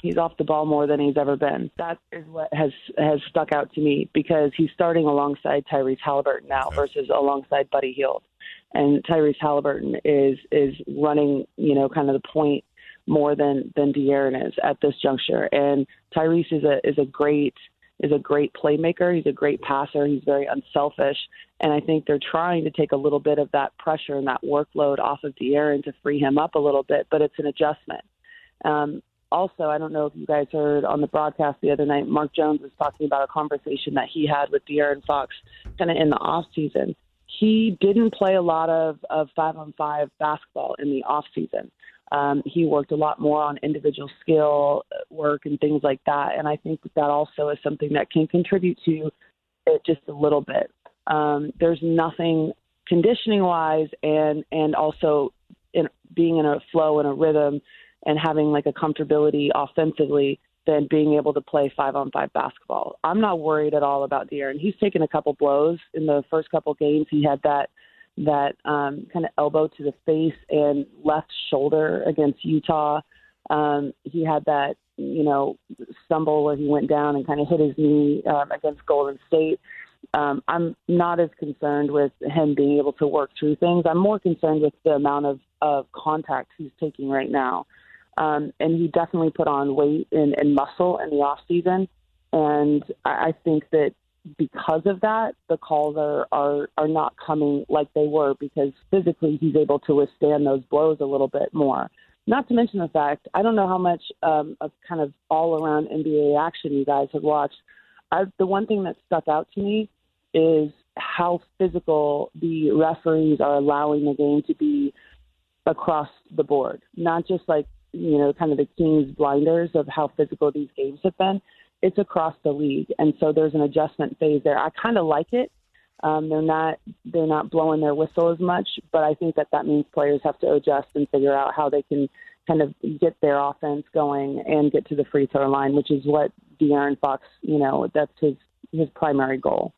He's off the ball more than he's ever been. That is what has has stuck out to me because he's starting alongside Tyrese Halliburton now versus alongside Buddy Hield. And Tyrese Halliburton is is running, you know, kind of the point more than than De'Aaron is at this juncture. And Tyrese is a is a great is a great playmaker. He's a great passer. He's very unselfish. And I think they're trying to take a little bit of that pressure and that workload off of De'Aaron to free him up a little bit, but it's an adjustment. Um, also, I don't know if you guys heard on the broadcast the other night, Mark Jones was talking about a conversation that he had with De'Aaron Fox kind of in the off season. He didn't play a lot of, of five on five basketball in the off season. Um, he worked a lot more on individual skill work and things like that. And I think that, that also is something that can contribute to it just a little bit. Um, there's nothing conditioning wise and, and also in being in a flow and a rhythm and having like a comfortability offensively than being able to play five on five basketball. I'm not worried at all about De'Aaron. He's taken a couple blows in the first couple games. He had that that um, kind of elbow to the face and left shoulder against Utah. Um, he had that you know stumble where he went down and kind of hit his knee um, against Golden State. Um, I'm not as concerned with him being able to work through things. I'm more concerned with the amount of, of contact he's taking right now. Um, and he definitely put on weight and, and muscle in the off season. And I, I think that because of that, the calls are, are are not coming like they were because physically he's able to withstand those blows a little bit more. Not to mention the fact I don't know how much um, of kind of all around NBA action you guys have watched. I, the one thing that stuck out to me is how physical the referees are allowing the game to be across the board, not just like you know, kind of the Kings' blinders of how physical these games have been. It's across the league, and so there's an adjustment phase there. I kind of like it. Um, they're not they're not blowing their whistle as much, but I think that that means players have to adjust and figure out how they can kind of get their offense going and get to the free throw line, which is what De'Aaron Fox, you know, that's his his primary goal.